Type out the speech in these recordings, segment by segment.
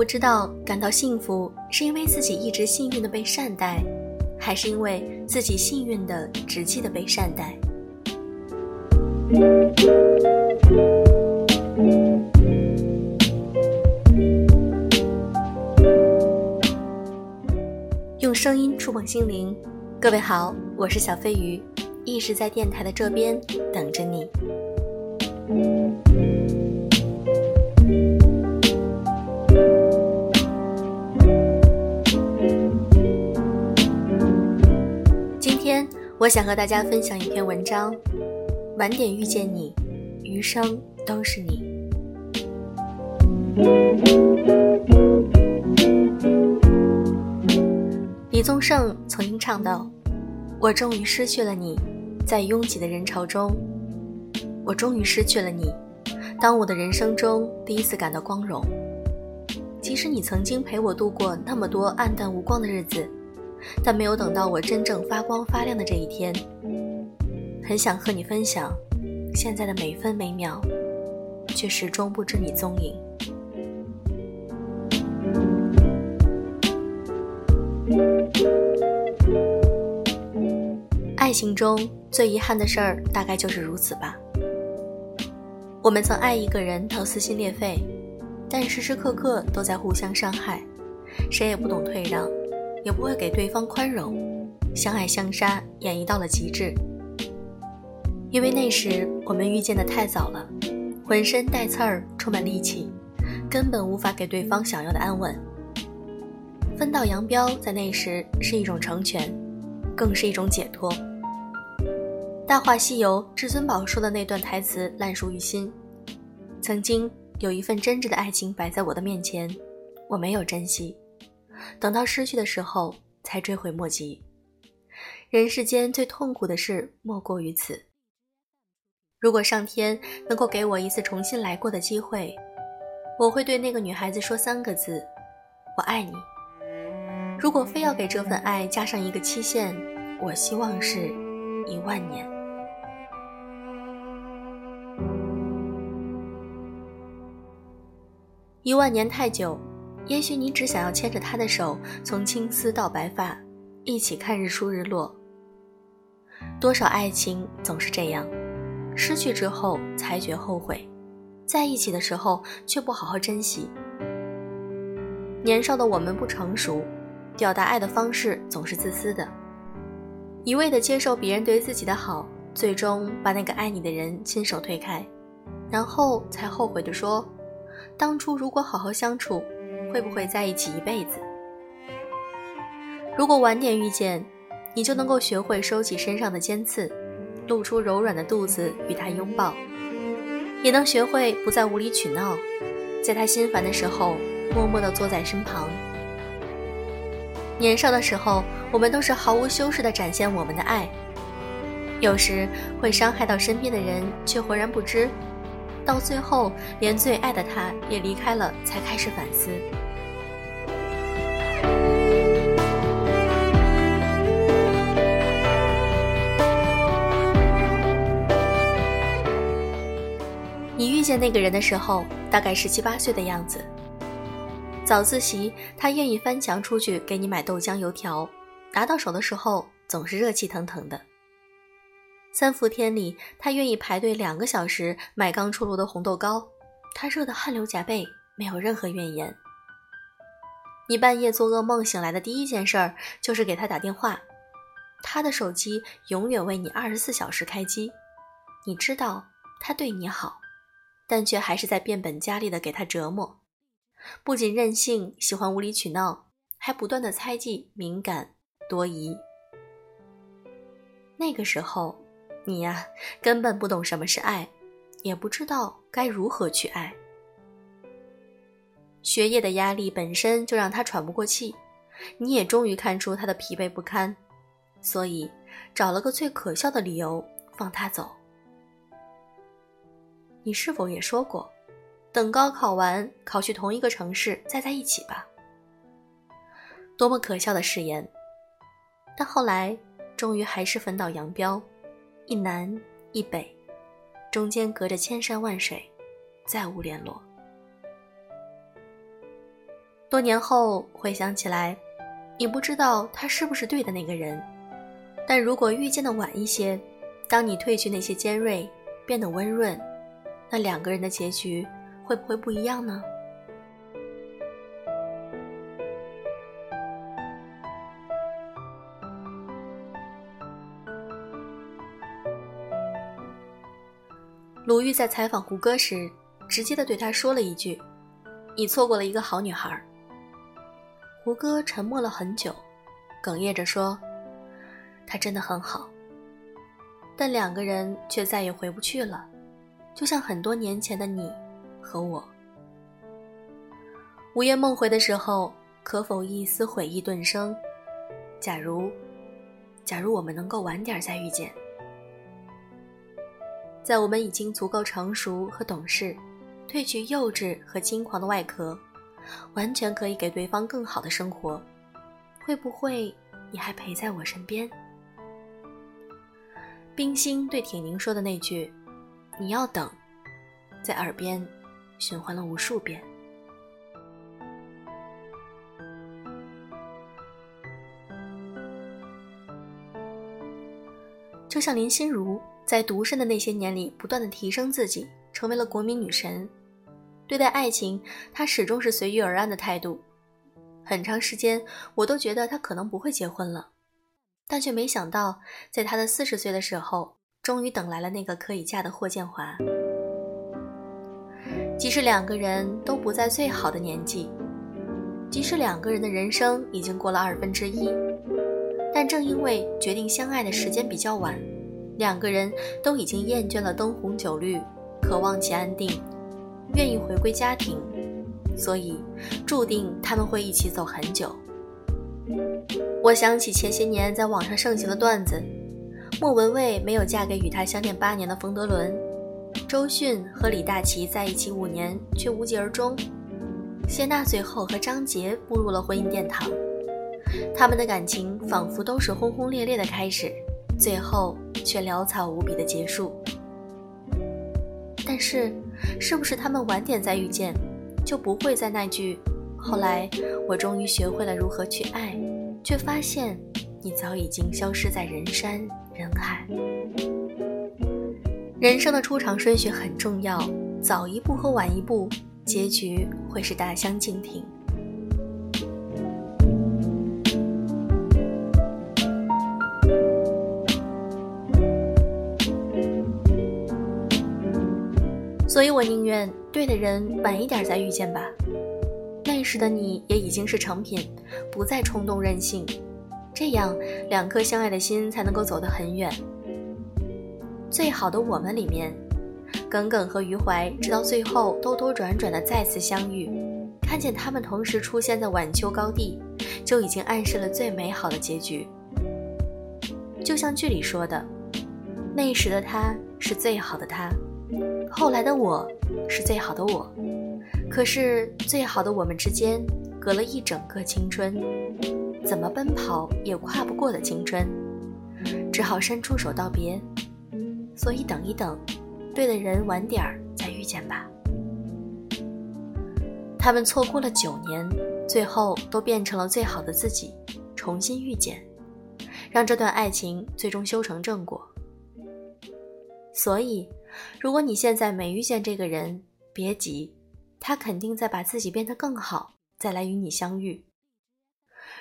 不知道感到幸福是因为自己一直幸运的被善待，还是因为自己幸运的只记得被善待。用声音触碰心灵，各位好，我是小飞鱼，一直在电台的这边等着你。我想和大家分享一篇文章，晚点遇见你，余生都是你。李宗盛曾经唱道：“我终于失去了你，在拥挤的人潮中，我终于失去了你。当我的人生中第一次感到光荣，即使你曾经陪我度过那么多暗淡无光的日子，但没有等到我真正发光发亮的这一天。很想和你分享现在的每分每秒，却始终不知你踪影。”爱情中最遗憾的事儿，大概就是如此吧。我们曾爱一个人到撕心裂肺，但时时刻刻都在互相伤害，谁也不懂退让，也不会给对方宽容，相爱相杀演绎到了极致。因为那时我们遇见的太早了，浑身带刺儿，充满戾气，根本无法给对方想要的安稳。分道扬镳，在那时是一种成全，更是一种解脱。《大话西游》至尊宝说的那段台词烂熟于心。曾经有一份真挚的爱情摆在我的面前，我没有珍惜，等到失去的时候才追悔莫及。人世间最痛苦的事莫过于此。如果上天能够给我一次重新来过的机会，我会对那个女孩子说三个字：我爱你。如果非要给这份爱加上一个期限，我希望是一万年。一万年太久，也许你只想要牵着他的手，从青丝到白发，一起看日出日落。多少爱情总是这样，失去之后才觉后悔，在一起的时候却不好好珍惜。年少的我们不成熟。表达爱的方式总是自私的，一味的接受别人对自己的好，最终把那个爱你的人亲手推开，然后才后悔的说：“当初如果好好相处，会不会在一起一辈子？”如果晚点遇见，你就能够学会收起身上的尖刺，露出柔软的肚子与他拥抱，也能学会不再无理取闹，在他心烦的时候，默默地坐在身旁。年少的时候，我们都是毫无修饰地展现我们的爱，有时会伤害到身边的人，却浑然不知，到最后连最爱的他也离开了，才开始反思。见那个人的时候，大概十七八岁的样子。早自习，他愿意翻墙出去给你买豆浆油条，拿到手的时候总是热气腾腾的。三伏天里，他愿意排队两个小时买刚出炉的红豆糕，他热得汗流浃背，没有任何怨言。你半夜做噩梦醒来的第一件事儿就是给他打电话，他的手机永远为你二十四小时开机。你知道他对你好，但却还是在变本加厉的给他折磨。不仅任性，喜欢无理取闹，还不断的猜忌、敏感、多疑。那个时候，你呀，根本不懂什么是爱，也不知道该如何去爱。学业的压力本身就让他喘不过气，你也终于看出他的疲惫不堪，所以找了个最可笑的理由放他走。你是否也说过？等高考完，考去同一个城市，再在一起吧。多么可笑的誓言！但后来，终于还是分道扬镳，一南一北，中间隔着千山万水，再无联络。多年后回想起来，你不知道他是不是对的那个人，但如果遇见的晚一些，当你褪去那些尖锐，变得温润，那两个人的结局会不会不一样呢？鲁豫在采访胡歌时，直接的对他说了一句：“你错过了一个好女孩。”胡歌沉默了很久，哽咽着说：“她真的很好。”但两个人却再也回不去了，就像很多年前的你和我。午夜梦回的时候，可否一丝悔意顿生？假如，假如我们能够晚点再遇见。在我们已经足够成熟和懂事，褪去幼稚和轻狂的外壳，完全可以给对方更好的生活。会不会你还陪在我身边？冰心对铁凝说的那句“你要等”，在耳边循环了无数遍。就像林心如。在独身的那些年里，不断的提升自己，成为了国民女神。对待爱情，她始终是随遇而安的态度。很长时间，我都觉得她可能不会结婚了，但却没想到，在她的四十岁的时候，终于等来了那个可以嫁的霍建华。即使两个人都不在最好的年纪，即使两个人的人生已经过了二分之一，但正因为决定相爱的时间比较晚。两个人都已经厌倦了灯红酒绿，渴望其安定，愿意回归家庭，所以注定他们会一起走很久。我想起前些年在网上盛行的段子：莫文蔚没有嫁给与她相恋八年的冯德伦，周迅和李大齐在一起五年却无疾而终，谢娜最后和张杰步入了婚姻殿堂，他们的感情仿佛都是轰轰烈烈的开始。最后却潦草无比的结束。但是，是不是他们晚点再遇见，就不会在那句“后来我终于学会了如何去爱，却发现你早已经消失在人山人海”？人生的出场顺序很重要，早一步和晚一步，结局会是大相径庭。所以我宁愿对的人晚一点再遇见吧，那时的你也已经是成品，不再冲动任性，这样两颗相爱的心才能够走得很远。最好的我们里面，耿耿和余淮直到最后兜兜转转的再次相遇，看见他们同时出现在晚秋高地，就已经暗示了最美好的结局。就像剧里说的，那时的他是最好的他。后来的我是最好的我，可是最好的我们之间隔了一整个青春，怎么奔跑也跨不过的青春，只好伸出手道别。所以等一等，对的人晚点儿再遇见吧。他们错过了九年，最后都变成了最好的自己，重新遇见，让这段爱情最终修成正果。所以。如果你现在没遇见这个人，别急，他肯定在把自己变得更好，再来与你相遇。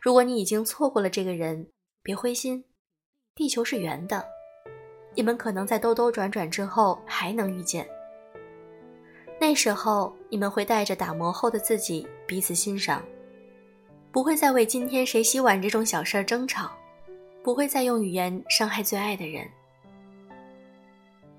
如果你已经错过了这个人，别灰心，地球是圆的，你们可能在兜兜转转之后还能遇见。那时候你们会带着打磨后的自己彼此欣赏，不会再为今天谁洗碗这种小事争吵，不会再用语言伤害最爱的人。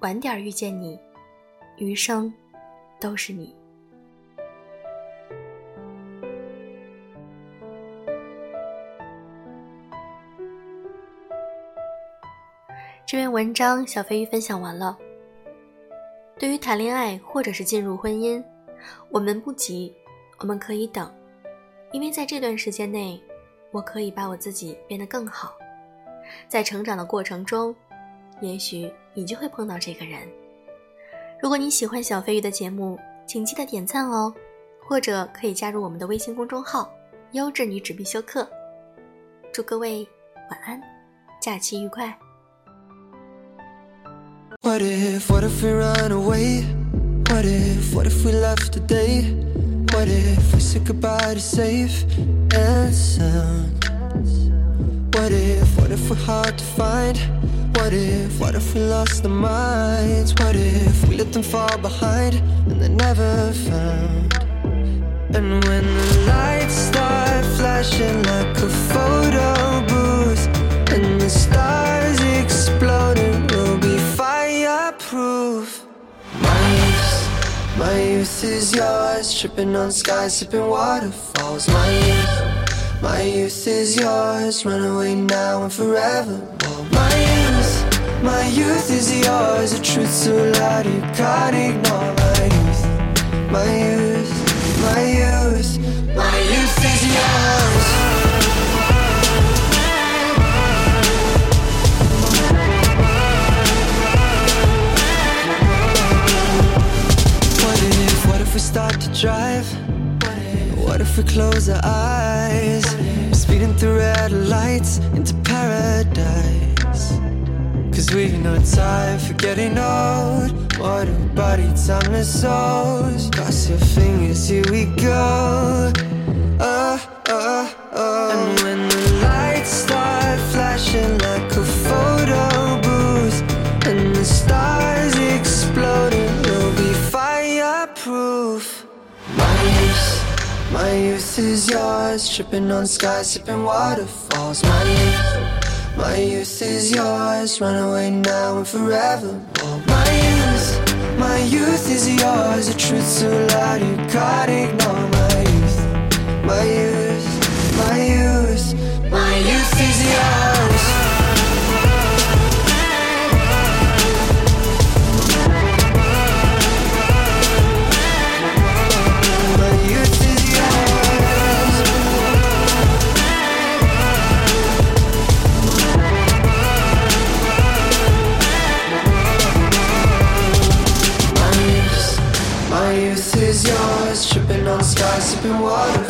晚点遇见你，余生都是你。文章小飞鱼分享完了。对于谈恋爱或者是进入婚姻，我们不急，我们可以等，因为在这段时间内，我可以把我自己变得更好，在成长的过程中。也许你就会碰到这个人。如果你喜欢小飞鱼的节目，请记得点赞哦，或者可以加入我们的微信公众号“优质女纸必修课”。祝各位晚安，假期愉快。What if, what if we run away? What if, what if we left today? What if we said goodbye to safe and sound? What if, what if we're hard to find? What if, what if we lost our minds? What if we let them fall behind and they're never found? And when the lights start flashing like a photo booth And the stars my youth is yours Tripping on skies, sipping waterfalls. My youth, my youth is yours Run away now and forever My youth, my youth is yours A truth so loud you can't ignore. My youth, my youth my youth, my youth is yours. Drive? What if we close our eyes? Speeding through red lights into paradise. Cause we've no time for getting old. What a body, timeless souls. Cross your fingers, here we go. Tripping on skies, sipping waterfalls. My youth. My youth is yours, run away now and forever. My youth, my youth is yours, a truth so loud you can't ignore. My youth, my youth, my youth, my youth is yours. been water.